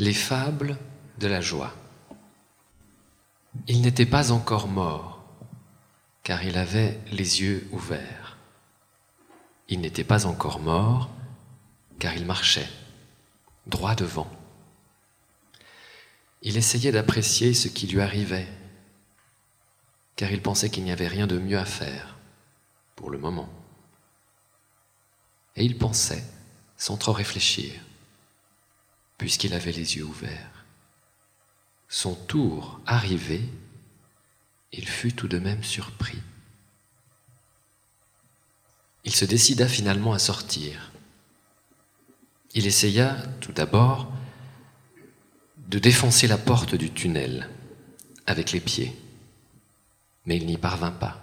Les fables de la joie. Il n'était pas encore mort, car il avait les yeux ouverts. Il n'était pas encore mort, car il marchait, droit devant. Il essayait d'apprécier ce qui lui arrivait, car il pensait qu'il n'y avait rien de mieux à faire, pour le moment. Et il pensait, sans trop réfléchir, puisqu'il avait les yeux ouverts. Son tour arrivé, il fut tout de même surpris. Il se décida finalement à sortir. Il essaya tout d'abord de défoncer la porte du tunnel avec les pieds, mais il n'y parvint pas.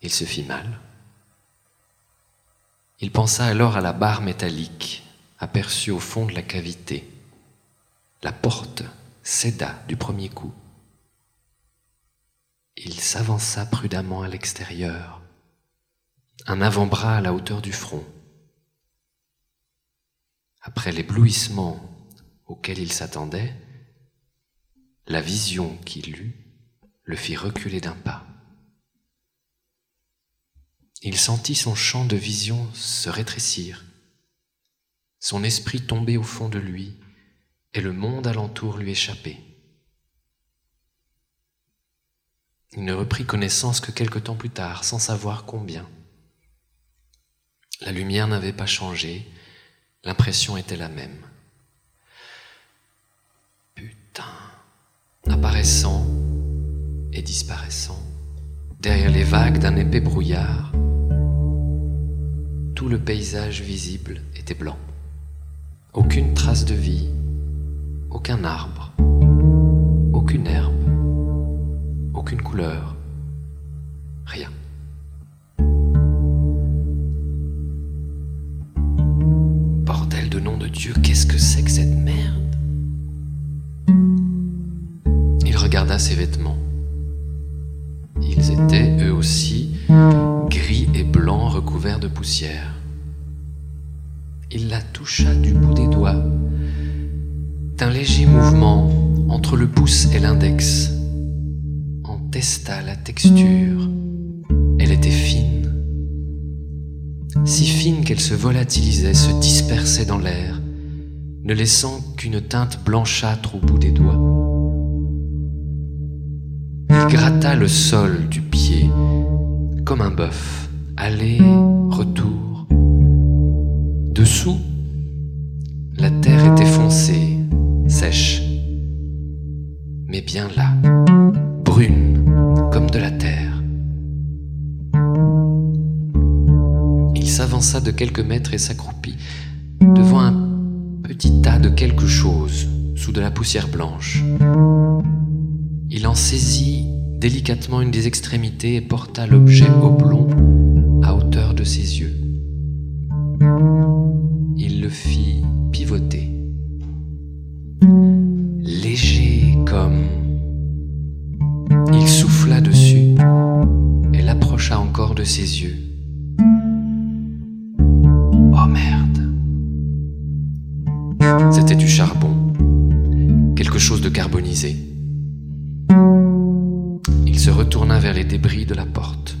Il se fit mal. Il pensa alors à la barre métallique aperçut au fond de la cavité. La porte céda du premier coup. Il s'avança prudemment à l'extérieur, un avant-bras à la hauteur du front. Après l'éblouissement auquel il s'attendait, la vision qu'il eut le fit reculer d'un pas. Il sentit son champ de vision se rétrécir son esprit tombé au fond de lui, et le monde alentour lui échappait. Il ne reprit connaissance que quelque temps plus tard, sans savoir combien. La lumière n'avait pas changé, l'impression était la même. Putain, apparaissant et disparaissant, derrière les vagues d'un épais brouillard, tout le paysage visible était blanc. Aucune trace de vie, aucun arbre, aucune herbe, aucune couleur, rien. Bordel de nom de Dieu, qu'est-ce que c'est que cette merde? Il regarda ses vêtements. Ils étaient, eux aussi, gris et blancs recouverts de poussière. Il la toucha du bout des doigts, d'un léger mouvement entre le pouce et l'index, en testa la texture. Elle était fine, si fine qu'elle se volatilisait, se dispersait dans l'air, ne laissant qu'une teinte blanchâtre au bout des doigts. Il gratta le sol du pied comme un bœuf, aller, retour Dessous, la terre était foncée, sèche, mais bien là, brune comme de la terre. Il s'avança de quelques mètres et s'accroupit devant un petit tas de quelque chose sous de la poussière blanche. Il en saisit délicatement une des extrémités et porta l'objet oblong à hauteur de ses yeux il le fit pivoter. Léger comme... Il souffla dessus et l'approcha encore de ses yeux. Oh merde. C'était du charbon, quelque chose de carbonisé. Il se retourna vers les débris de la porte.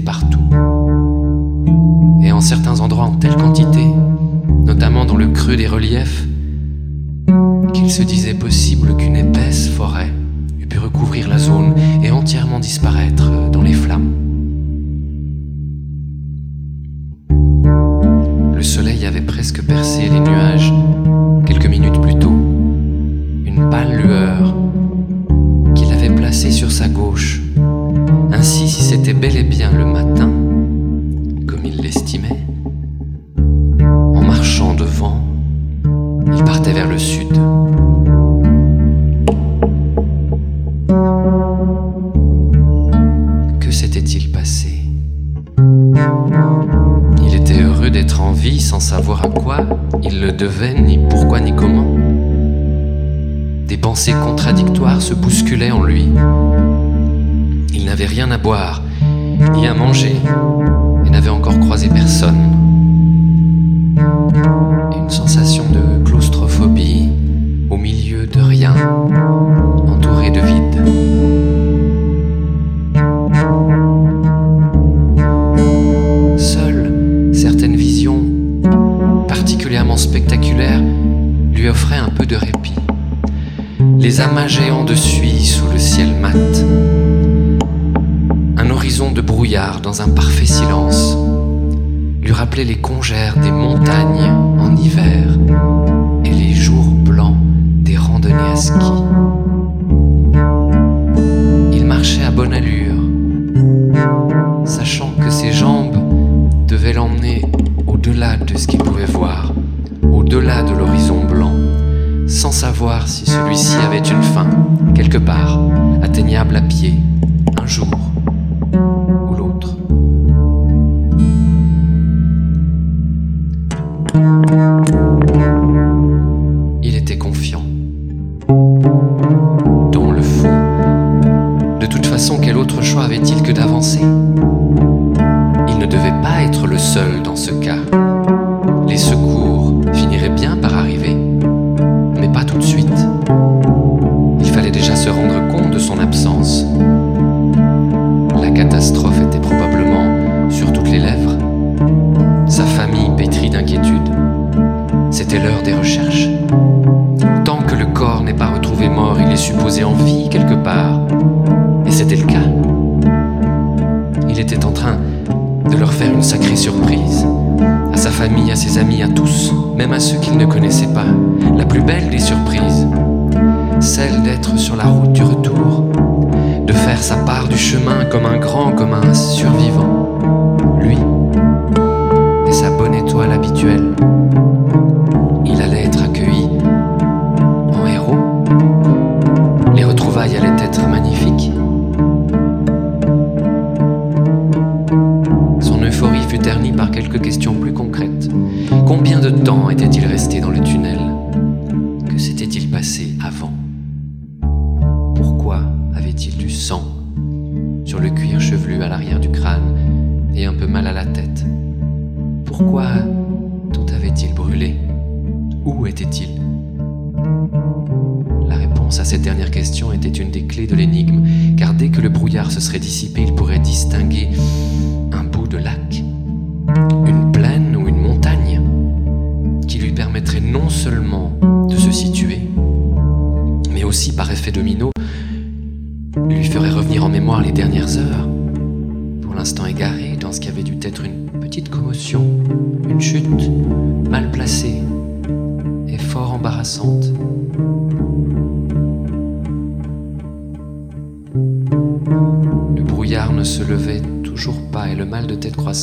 Partout, et en certains endroits en telle quantité, notamment dans le creux des reliefs, qu'il se disait possible qu'une épaisse forêt eût pu recouvrir la zone et entièrement disparaître dans les flammes. Le soleil avait presque percé les nuages bousculaient en lui. Il n'avait rien à boire, ni à manger, et n'avait encore croisé personne. Une sensation de claustrophobie Amas géants de suie sous le ciel mat. Un horizon de brouillard dans un parfait silence lui rappelait les congères des montagnes en hiver et les jours blancs des randonnées à ski. Il marchait à bonne allure, savoir si celui-ci avait une fin, quelque part, atteignable à pied, un jour ou l'autre. Il était confiant. Dans le fond, de toute façon, quel autre choix avait-il que d'avancer? Il ne devait pas être le seul dans ce cas. Les secours Pourquoi tout avait-il brûlé? Où était-il? La réponse à cette dernière question était une des clés de l'énigme, car dès que le brouillard se serait dissipé, il pourrait distinguer un bout de lac, une plaine ou une montagne, qui lui permettrait non seulement de se situer, mais aussi par effet domino, lui ferait revenir en mémoire les dernières heures, pour l'instant égaré dans ce qui avait dû être une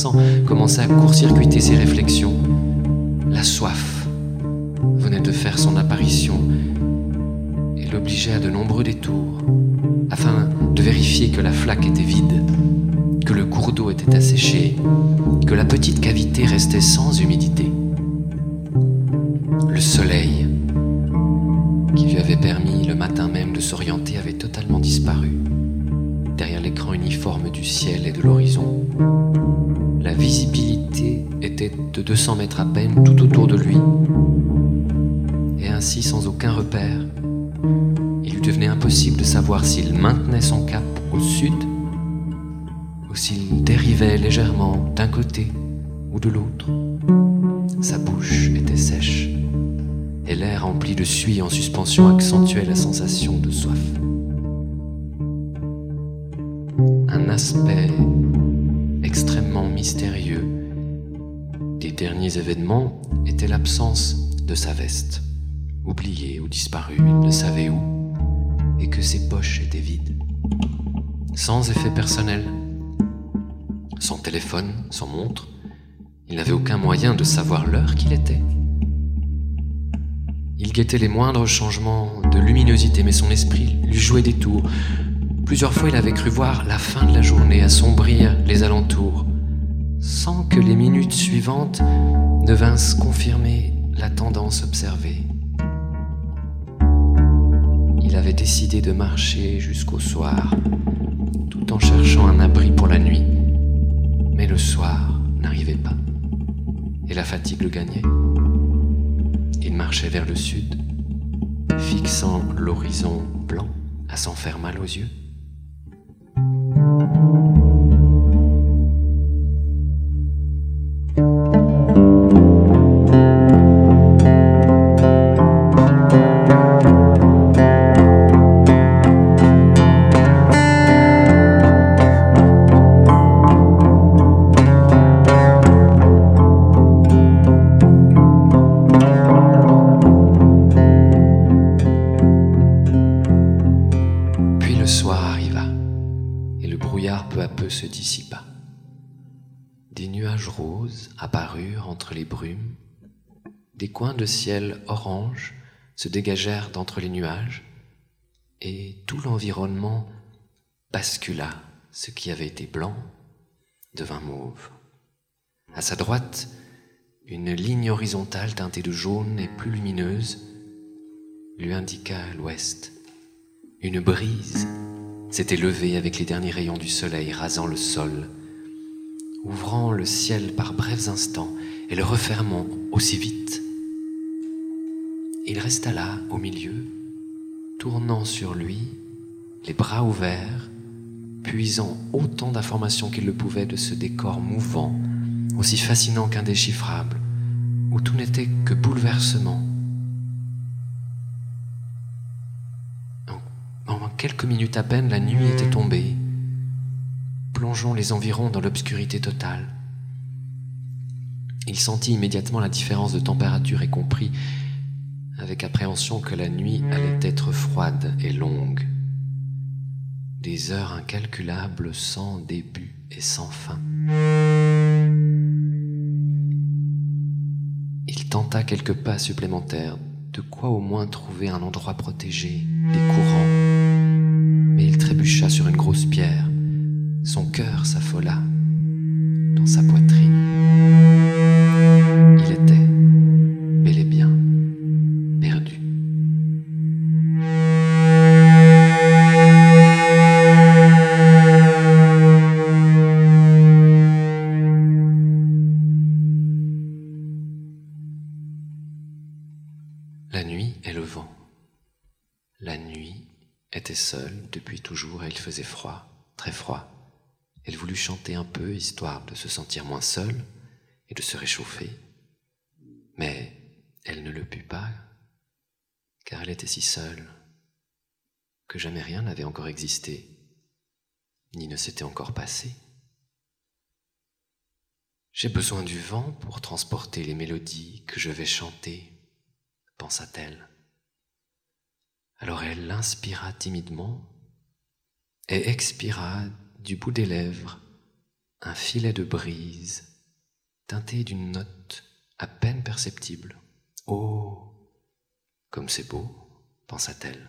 croissant commençait à court-circuiter ses réflexions. Uniforme du ciel et de l'horizon. La visibilité était de 200 mètres à peine tout autour de lui, et ainsi sans aucun repère, il lui devenait impossible de savoir s'il maintenait son cap au sud ou s'il dérivait légèrement d'un côté ou de l'autre. Sa bouche était sèche et l'air rempli de suie en suspension accentuait la sensation de soif. Aspect extrêmement mystérieux des derniers événements était l'absence de sa veste, oubliée ou disparue, il ne savait où, et que ses poches étaient vides, sans effet personnel, sans téléphone, sans montre, il n'avait aucun moyen de savoir l'heure qu'il était. Il guettait les moindres changements de luminosité, mais son esprit lui jouait des tours. Plusieurs fois, il avait cru voir la fin de la journée assombrir les alentours, sans que les minutes suivantes ne vinssent confirmer la tendance observée. Il avait décidé de marcher jusqu'au soir, tout en cherchant un abri pour la nuit, mais le soir n'arrivait pas et la fatigue le gagnait. Il marchait vers le sud, fixant l'horizon blanc à s'en faire mal aux yeux. Se dégagèrent d'entre les nuages, et tout l'environnement bascula, ce qui avait été blanc devint mauve. À sa droite, une ligne horizontale teintée de jaune et plus lumineuse lui indiqua l'ouest. Une brise s'était levée avec les derniers rayons du soleil rasant le sol, ouvrant le ciel par brefs instants et le refermant aussi vite. Il resta là, au milieu, tournant sur lui, les bras ouverts, puisant autant d'informations qu'il le pouvait de ce décor mouvant, aussi fascinant qu'indéchiffrable, où tout n'était que bouleversement. En quelques minutes à peine, la nuit était tombée, plongeant les environs dans l'obscurité totale. Il sentit immédiatement la différence de température et comprit avec appréhension que la nuit allait être froide et longue. Des heures incalculables sans début et sans fin. Il tenta quelques pas supplémentaires, de quoi au moins trouver un endroit protégé des courants. Mais il trébucha sur une grosse pierre. Son cœur s'affola depuis toujours et il faisait froid, très froid. Elle voulut chanter un peu, histoire de se sentir moins seule et de se réchauffer. Mais elle ne le put pas, car elle était si seule que jamais rien n'avait encore existé, ni ne s'était encore passé. J'ai besoin du vent pour transporter les mélodies que je vais chanter, pensa-t-elle. Alors elle inspira timidement et expira du bout des lèvres un filet de brise teinté d'une note à peine perceptible. Oh, comme c'est beau, pensa-t-elle,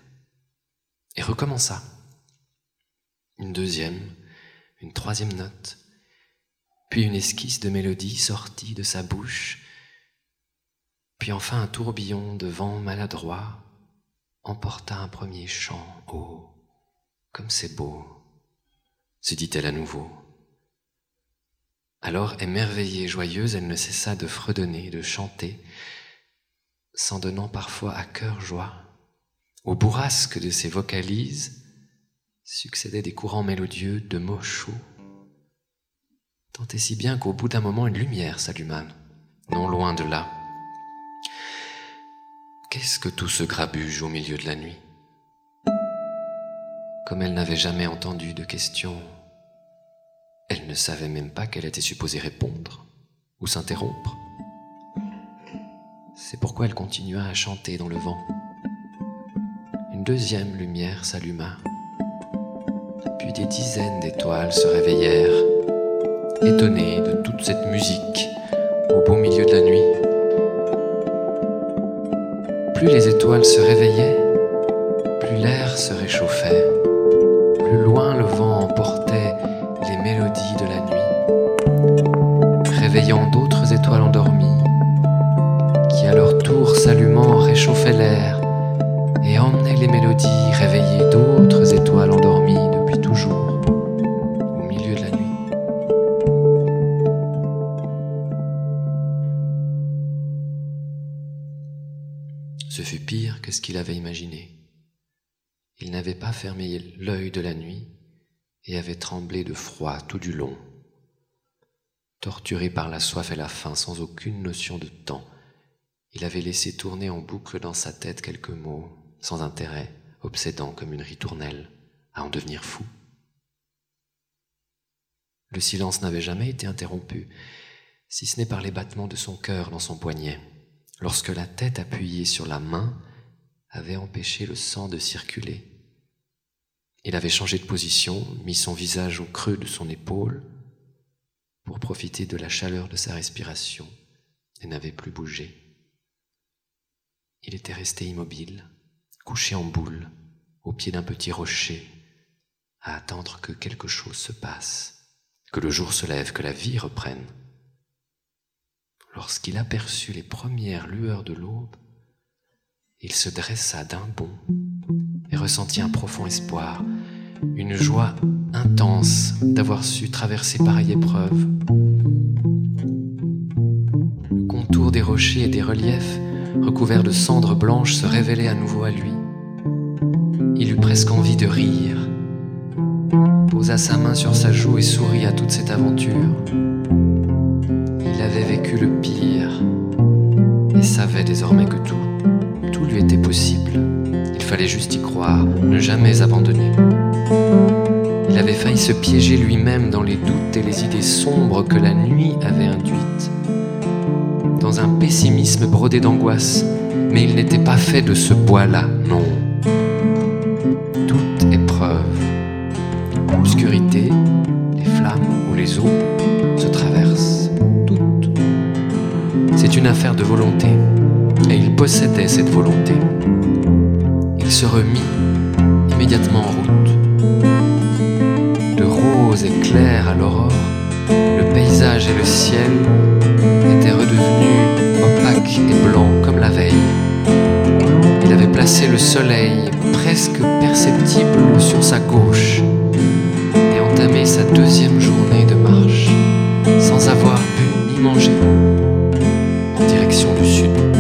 et recommença. Une deuxième, une troisième note, puis une esquisse de mélodie sortit de sa bouche, puis enfin un tourbillon de vent maladroit emporta un premier chant. Oh, comme c'est beau, se dit-elle à nouveau. Alors, émerveillée et joyeuse, elle ne cessa de fredonner, de chanter, s'en donnant parfois à cœur joie. Au bourrasque de ses vocalises succédaient des courants mélodieux de mots chauds, tant et si bien qu'au bout d'un moment une lumière s'alluma, non loin de là. Qu'est-ce que tout ce grabuge au milieu de la nuit? Comme elle n'avait jamais entendu de questions Elle ne savait même pas qu'elle était supposée répondre ou s'interrompre. C'est pourquoi elle continua à chanter dans le vent. Une deuxième lumière s'alluma. Puis des dizaines d'étoiles se réveillèrent, étonnées de toute cette musique au beau milieu de la nuit. Plus les étoiles se réveillaient, plus l'air se réchauffait, plus loin le vent emportait les mélodies de la nuit, réveillant d'autres étoiles endormies, qui à leur tour s'allumant réchauffaient l'air et emmenaient les mélodies réveillées d'autres qu'il avait imaginé. Il n'avait pas fermé l'œil de la nuit et avait tremblé de froid tout du long. Torturé par la soif et la faim, sans aucune notion de temps, il avait laissé tourner en boucle dans sa tête quelques mots, sans intérêt, obsédant comme une ritournelle, à en devenir fou. Le silence n'avait jamais été interrompu, si ce n'est par les battements de son cœur dans son poignet, lorsque la tête appuyée sur la main avait empêché le sang de circuler. Il avait changé de position, mis son visage au creux de son épaule pour profiter de la chaleur de sa respiration et n'avait plus bougé. Il était resté immobile, couché en boule, au pied d'un petit rocher, à attendre que quelque chose se passe, que le jour se lève, que la vie reprenne. Lorsqu'il aperçut les premières lueurs de l'aube, il se dressa d'un bond et ressentit un profond espoir, une joie intense d'avoir su traverser pareille épreuve. Le contour des rochers et des reliefs recouverts de cendres blanches se révélait à nouveau à lui. Il eut presque envie de rire, posa sa main sur sa joue et sourit à toute cette aventure. Il avait vécu le pire et savait désormais que tout était possible. Il fallait juste y croire, ne jamais abandonner. Il avait failli se piéger lui-même dans les doutes et les idées sombres que la nuit avait induites, dans un pessimisme brodé d'angoisse, mais il n'était pas fait de ce bois-là, non. Toute épreuve, l'obscurité, les flammes ou les eaux se traversent, toutes. C'est une affaire de volonté et il possédait cette volonté. Il se remit immédiatement en route. De rose et clair à l'aurore, le paysage et le ciel étaient redevenus opaques et blancs comme la veille. Il avait placé le soleil presque perceptible sur sa gauche et entamé sa deuxième journée de marche sans avoir bu ni mangé en direction du sud.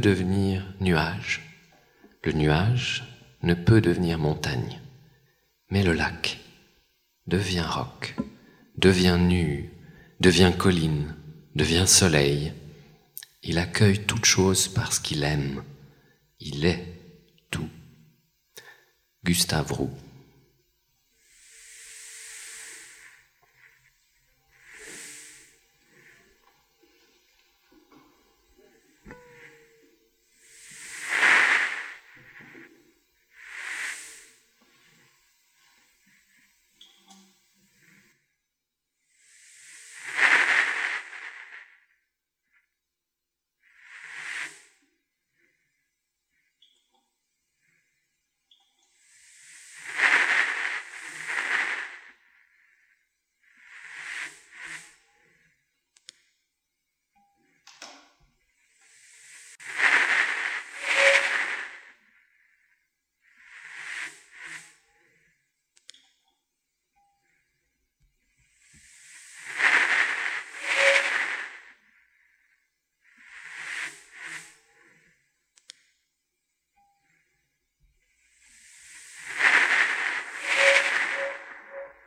Devenir nuage. Le nuage ne peut devenir montagne. Mais le lac devient roc, devient nu, devient colline, devient soleil. Il accueille toute chose parce qu'il aime. Il est tout. Gustave Roux.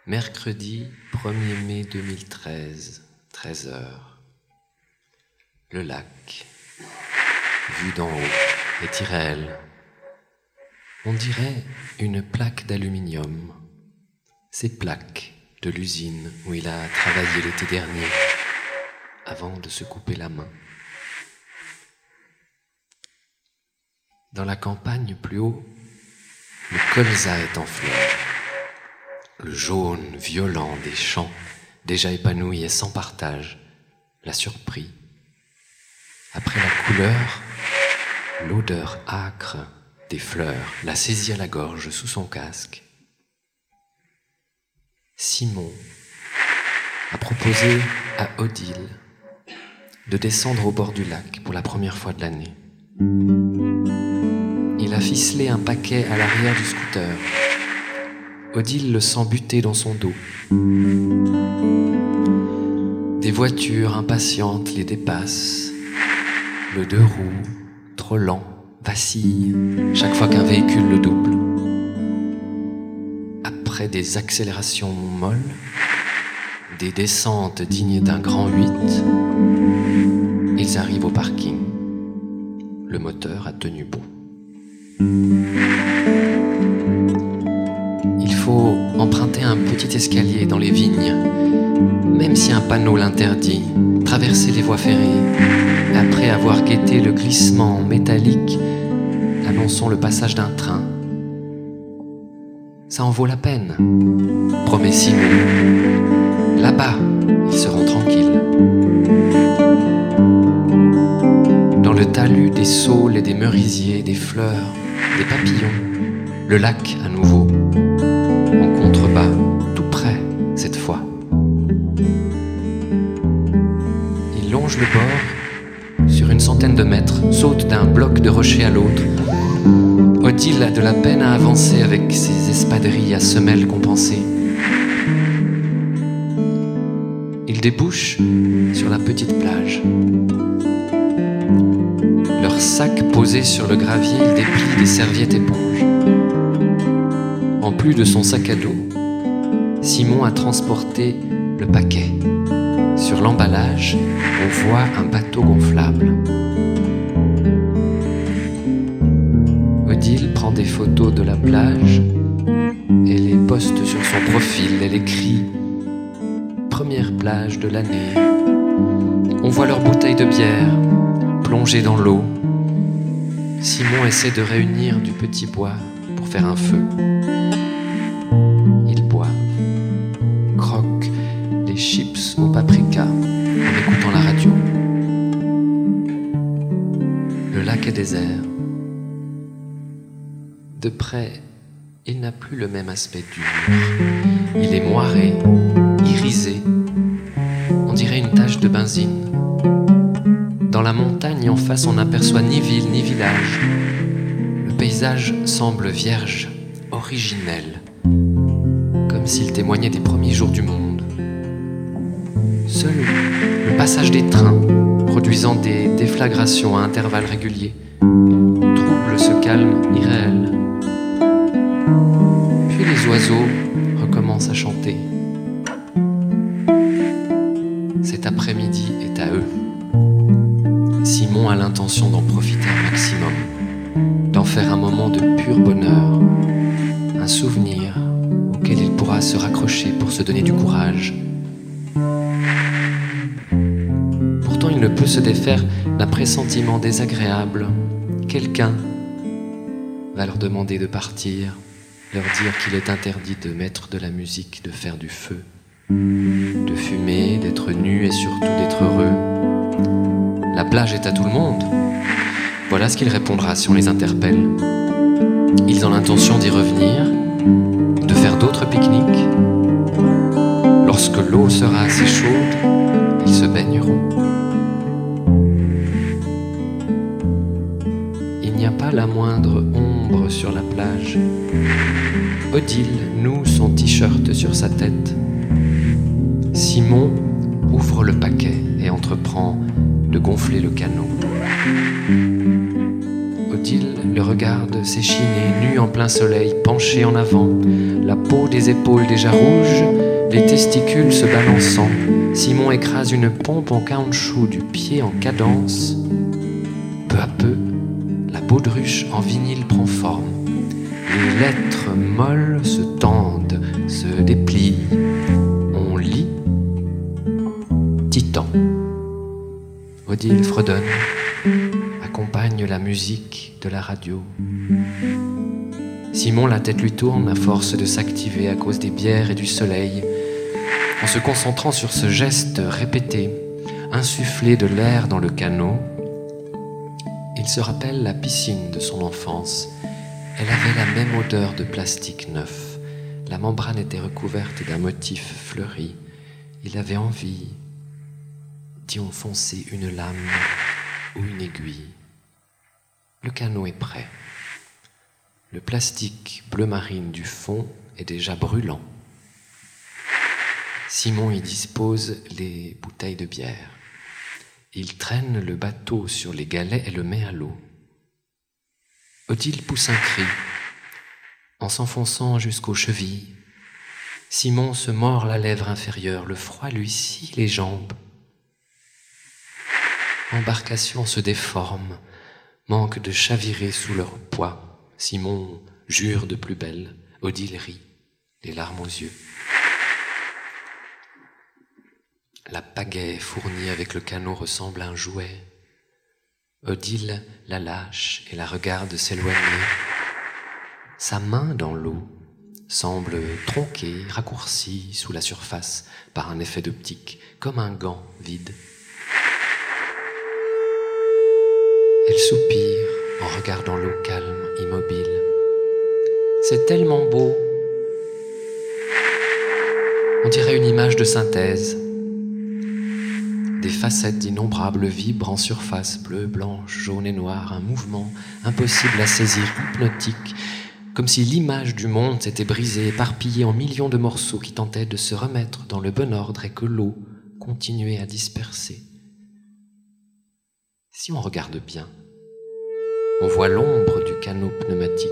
Mercredi 1er mai 2013, 13h. Le lac, vu d'en haut, est irréel. On dirait une plaque d'aluminium. Ces plaques de l'usine où il a travaillé l'été dernier avant de se couper la main. Dans la campagne plus haut, le colza est en fleurs. Le jaune violent des champs, déjà épanouis et sans partage, l'a surpris. Après la couleur, l'odeur âcre des fleurs l'a saisi à la gorge sous son casque. Simon a proposé à Odile de descendre au bord du lac pour la première fois de l'année. Il a ficelé un paquet à l'arrière du scooter. Odile le sent buter dans son dos. Des voitures impatientes les dépassent. Le deux roues, trop lent, vacille chaque fois qu'un véhicule le double. Après des accélérations molles, des descentes dignes d'un grand 8, ils arrivent au parking. Le moteur a tenu bon. Emprunter un petit escalier dans les vignes, même si un panneau l'interdit, traverser les voies ferrées, après avoir guetté le glissement métallique annonçant le passage d'un train. Ça en vaut la peine, promet Simon. Là-bas, ils seront tranquilles. Dans le talus des saules et des merisiers, des fleurs, des papillons, le lac à nouveau, tout près cette fois. Il longe le bord sur une centaine de mètres, saute d'un bloc de rocher à l'autre. Odile a de la peine à avancer avec ses espadrilles à semelles compensées. Il débouche sur la petite plage. Leur sac posé sur le gravier, il déplie des serviettes éponges. En plus de son sac à dos, Simon a transporté le paquet. Sur l'emballage, on voit un bateau gonflable. Odile prend des photos de la plage et les poste sur son profil. Elle écrit Première plage de l'année. On voit leurs bouteilles de bière plongées dans l'eau. Simon essaie de réunir du petit bois faire un feu. Ils boivent, croquent les chips au paprika en écoutant la radio. Le lac est désert. De près, il n'a plus le même aspect dur. Il est moiré, irisé. On dirait une tache de benzine. Dans la montagne en face, on n'aperçoit ni ville ni village. Paysage semble vierge, originel, comme s'il témoignait des premiers jours du monde. Seul le passage des trains, produisant des déflagrations à intervalles réguliers, trouble ce calme irréel. Puis les oiseaux recommencent à chanter. Cet après-midi est à eux. Simon a l'intention d'en profiter Pourtant, il ne peut se défaire d'un pressentiment désagréable. Quelqu'un va leur demander de partir, leur dire qu'il est interdit de mettre de la musique, de faire du feu, de fumer, d'être nu et surtout d'être heureux. La plage est à tout le monde. Voilà ce qu'il répondra si on les interpelle. Ils ont l'intention d'y revenir, de faire d'autres pique-niques. Lorsque l'eau sera assez chaude, ils se baigneront. Il n'y a pas la moindre ombre sur la plage. Odile noue son t-shirt sur sa tête. Simon ouvre le paquet et entreprend de gonfler le canot. Odile le regarde s'échiner, nu en plein soleil, penché en avant, la peau des épaules déjà rouge, les testicules se balançant. Simon écrase une pompe en caoutchouc du pied en cadence. Peu à peu, la baudruche en vinyle prend forme. Les lettres molles se tendent, se déplient. On lit Titan. Odile fredonne accompagne la musique de la radio. Simon, la tête lui tourne à force de s'activer à cause des bières et du soleil. En se concentrant sur ce geste répété, insuffler de l'air dans le canot, il se rappelle la piscine de son enfance. Elle avait la même odeur de plastique neuf. La membrane était recouverte d'un motif fleuri. Il avait envie d'y enfoncer une lame ou une aiguille. Le canot est prêt. Le plastique bleu marine du fond est déjà brûlant. Simon y dispose les bouteilles de bière. Il traîne le bateau sur les galets et le met à l'eau. Odile pousse un cri. En s'enfonçant jusqu'aux chevilles, Simon se mord la lèvre inférieure, le froid lui scie les jambes. L'embarcation se déforme, manque de chavirer sous leur poids. Simon jure de plus belle, Odile rit, les larmes aux yeux. La pagaie fournie avec le canot ressemble à un jouet. Odile la lâche et la regarde s'éloigner. Sa main dans l'eau semble tronquée, raccourcie sous la surface par un effet d'optique, comme un gant vide. Elle soupire en regardant l'eau calme, immobile. C'est tellement beau. On dirait une image de synthèse. Des facettes innombrables vibrent en surface, bleu, blanche, jaune et noire, un mouvement impossible à saisir, hypnotique, comme si l'image du monde s'était brisée, éparpillée en millions de morceaux qui tentaient de se remettre dans le bon ordre et que l'eau continuait à disperser. Si on regarde bien, on voit l'ombre du canot pneumatique.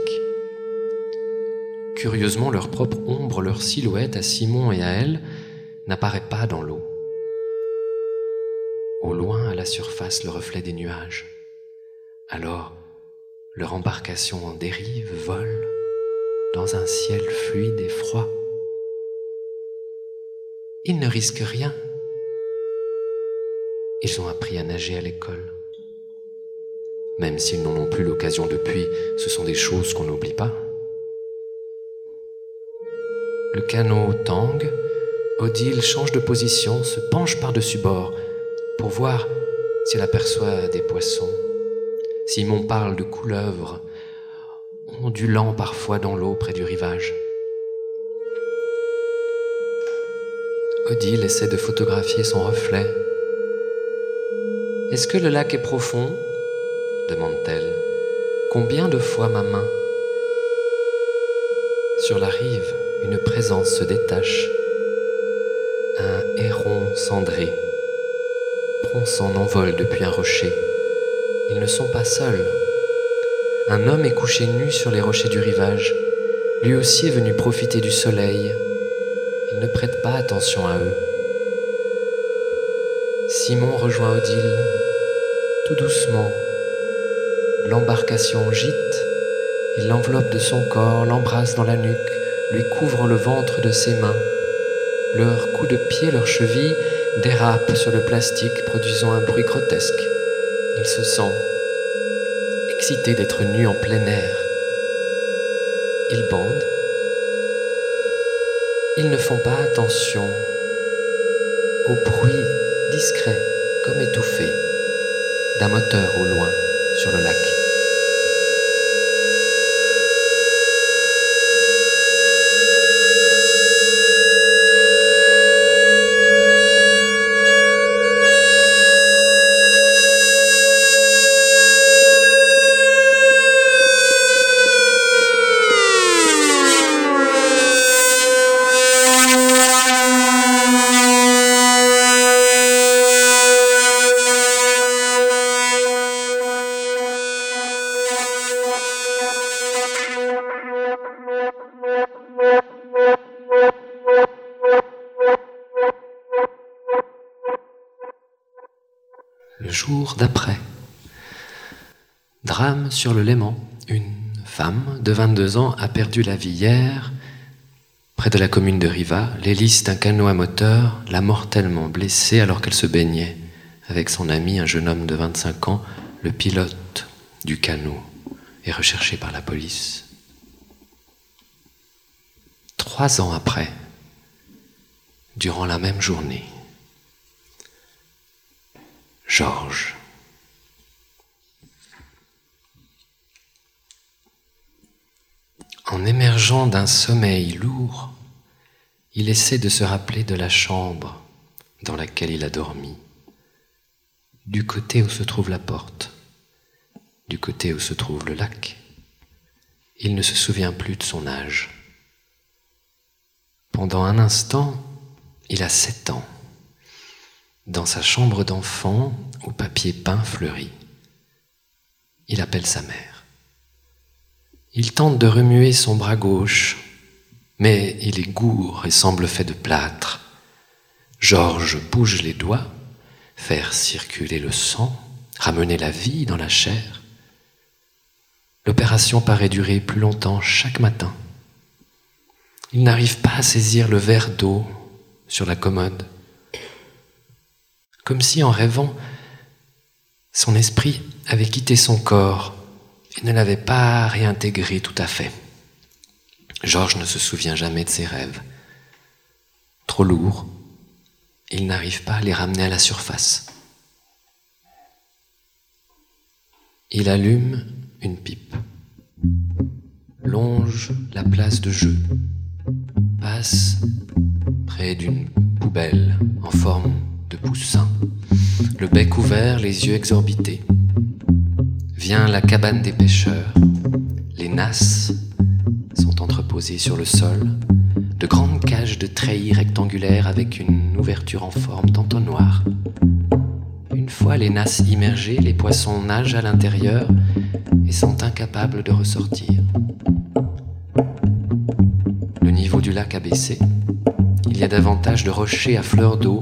Curieusement, leur propre ombre, leur silhouette à Simon et à elle, n'apparaît pas dans l'eau. Au loin, à la surface, le reflet des nuages. Alors, leur embarcation en dérive vole dans un ciel fluide et froid. Ils ne risquent rien. Ils ont appris à nager à l'école. Même s'ils n'en ont plus l'occasion depuis, ce sont des choses qu'on n'oublie pas. Le canot tangue, Odile change de position, se penche par-dessus bord pour voir s'il aperçoit des poissons. Simon parle de couleuvres, ondulant parfois dans l'eau près du rivage. Odile essaie de photographier son reflet. Est-ce que le lac est profond? demande-t-elle. Combien de fois ma main? Sur la rive, une présence se détache. Un héron cendré prend son envol depuis un rocher. Ils ne sont pas seuls. Un homme est couché nu sur les rochers du rivage. Lui aussi est venu profiter du soleil. Il ne prête pas attention à eux. Simon rejoint Odile, tout doucement, L'embarcation gîte, il l'enveloppe de son corps, l'embrasse dans la nuque, lui couvre le ventre de ses mains. Leurs coups de pied, leurs chevilles dérapent sur le plastique, produisant un bruit grotesque. Il se sent excité d'être nu en plein air. Ils bandent. Ils ne font pas attention au bruit discret, comme étouffé, d'un moteur au loin sur le lac. Jour d'après. Drame sur le Léman. Une femme de 22 ans a perdu la vie hier près de la commune de Riva. L'hélice d'un canot à moteur l'a mortellement blessée alors qu'elle se baignait avec son ami, un jeune homme de 25 ans, le pilote du canot, est recherché par la police. Trois ans après, durant la même journée, Georges. En émergeant d'un sommeil lourd, il essaie de se rappeler de la chambre dans laquelle il a dormi, du côté où se trouve la porte, du côté où se trouve le lac. Il ne se souvient plus de son âge. Pendant un instant, il a sept ans dans sa chambre d'enfant au papier peint fleuri. Il appelle sa mère. Il tente de remuer son bras gauche, mais il est gourd et semble fait de plâtre. Georges bouge les doigts, faire circuler le sang, ramener la vie dans la chair. L'opération paraît durer plus longtemps chaque matin. Il n'arrive pas à saisir le verre d'eau sur la commode comme si en rêvant, son esprit avait quitté son corps et ne l'avait pas réintégré tout à fait. Georges ne se souvient jamais de ses rêves. Trop lourds, il n'arrive pas à les ramener à la surface. Il allume une pipe, longe la place de jeu, passe près d'une poubelle en forme poussin, le bec ouvert, les yeux exorbités. Vient la cabane des pêcheurs. Les nasses sont entreposées sur le sol. De grandes cages de treillis rectangulaires avec une ouverture en forme d'entonnoir. Une fois les nasses immergées, les poissons nagent à l'intérieur et sont incapables de ressortir. Le niveau du lac a baissé. Il y a davantage de rochers à fleur d'eau,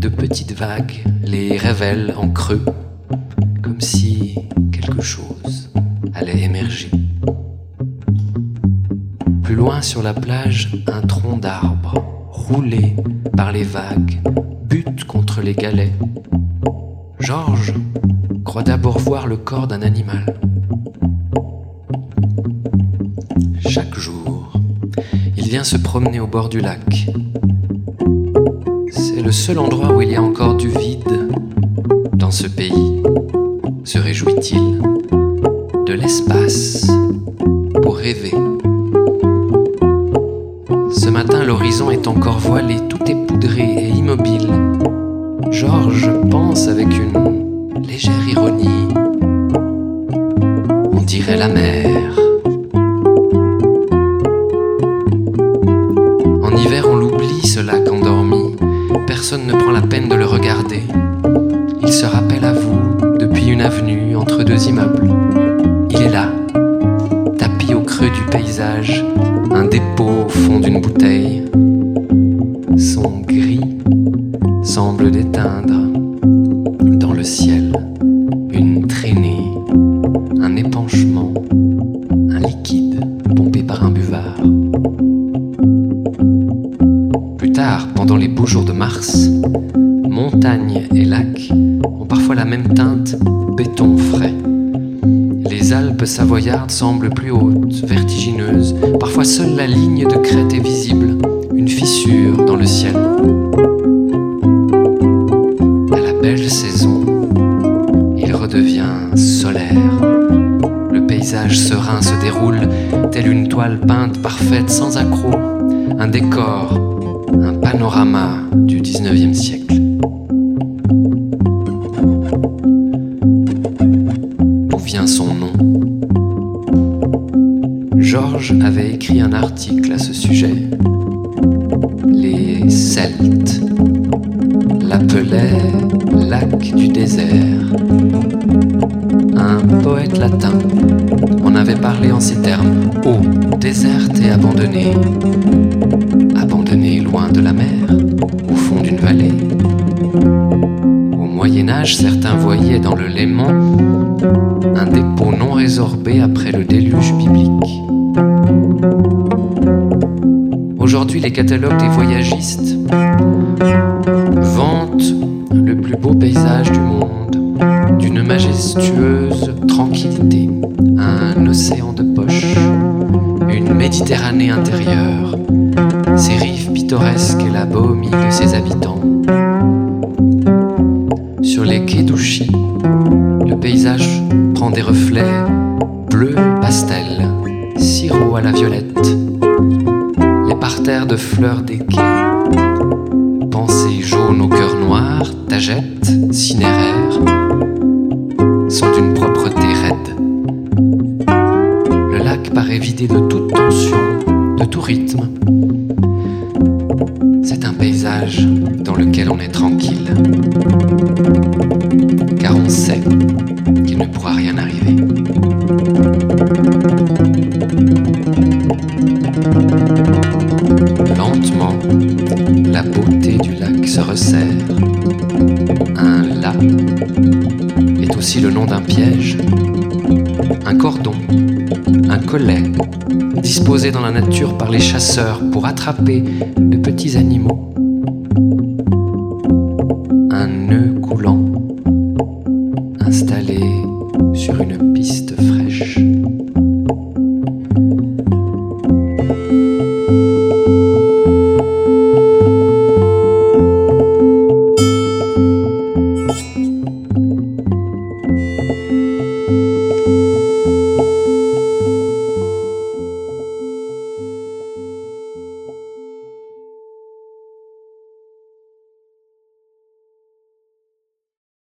de petites vagues les révèlent en creux, comme si quelque chose allait émerger. Plus loin sur la plage, un tronc d'arbre, roulé par les vagues, bute contre les galets. Georges croit d'abord voir le corps d'un animal. Chaque jour, il vient se promener au bord du lac, le seul endroit où il y a encore du vide dans ce pays, se réjouit-il, de l'espace pour rêver? Ce matin, l'horizon est encore voilé, tout est poudré et immobile. Georges pense avec une légère ironie. On dirait la mer. Personne ne prend la peine de le regarder. Il se rappelle à vous depuis une avenue entre deux immeubles. Il est là, tapis au creux du paysage, un dépôt au fond d'une bouteille. Semblent plus hautes, vertigineuses. Parfois seule la ligne de ce sujet. Les Celtes l'appelaient lac du désert. Un poète latin en avait parlé en ces termes eau déserte et abandonnée loin de la mer, au fond d'une vallée. Au Moyen Âge, certains voyaient dans le Léman un dépôt non résorbé après le déluge biblique. Catalogues des voyagistes vantent le plus beau paysage du monde, d'une majestueuse tranquillité, un océan de poche, une Méditerranée intérieure, ses rives pittoresques et la baumie de ses habitants. Sur les quais d'Ouchy, le paysage prend des reflets des quais, pensées jaunes au cœur noir, tagettes, cinéraires, sont d'une propreté raide. Le lac paraît vidé de toute tension, de tout rythme. C'est un paysage dans lequel on est tranquille. Car on sait qu'il ne pourra rien arriver. Le nom d'un piège, un cordon, un collet, disposé dans la nature par les chasseurs pour attraper de petits animaux.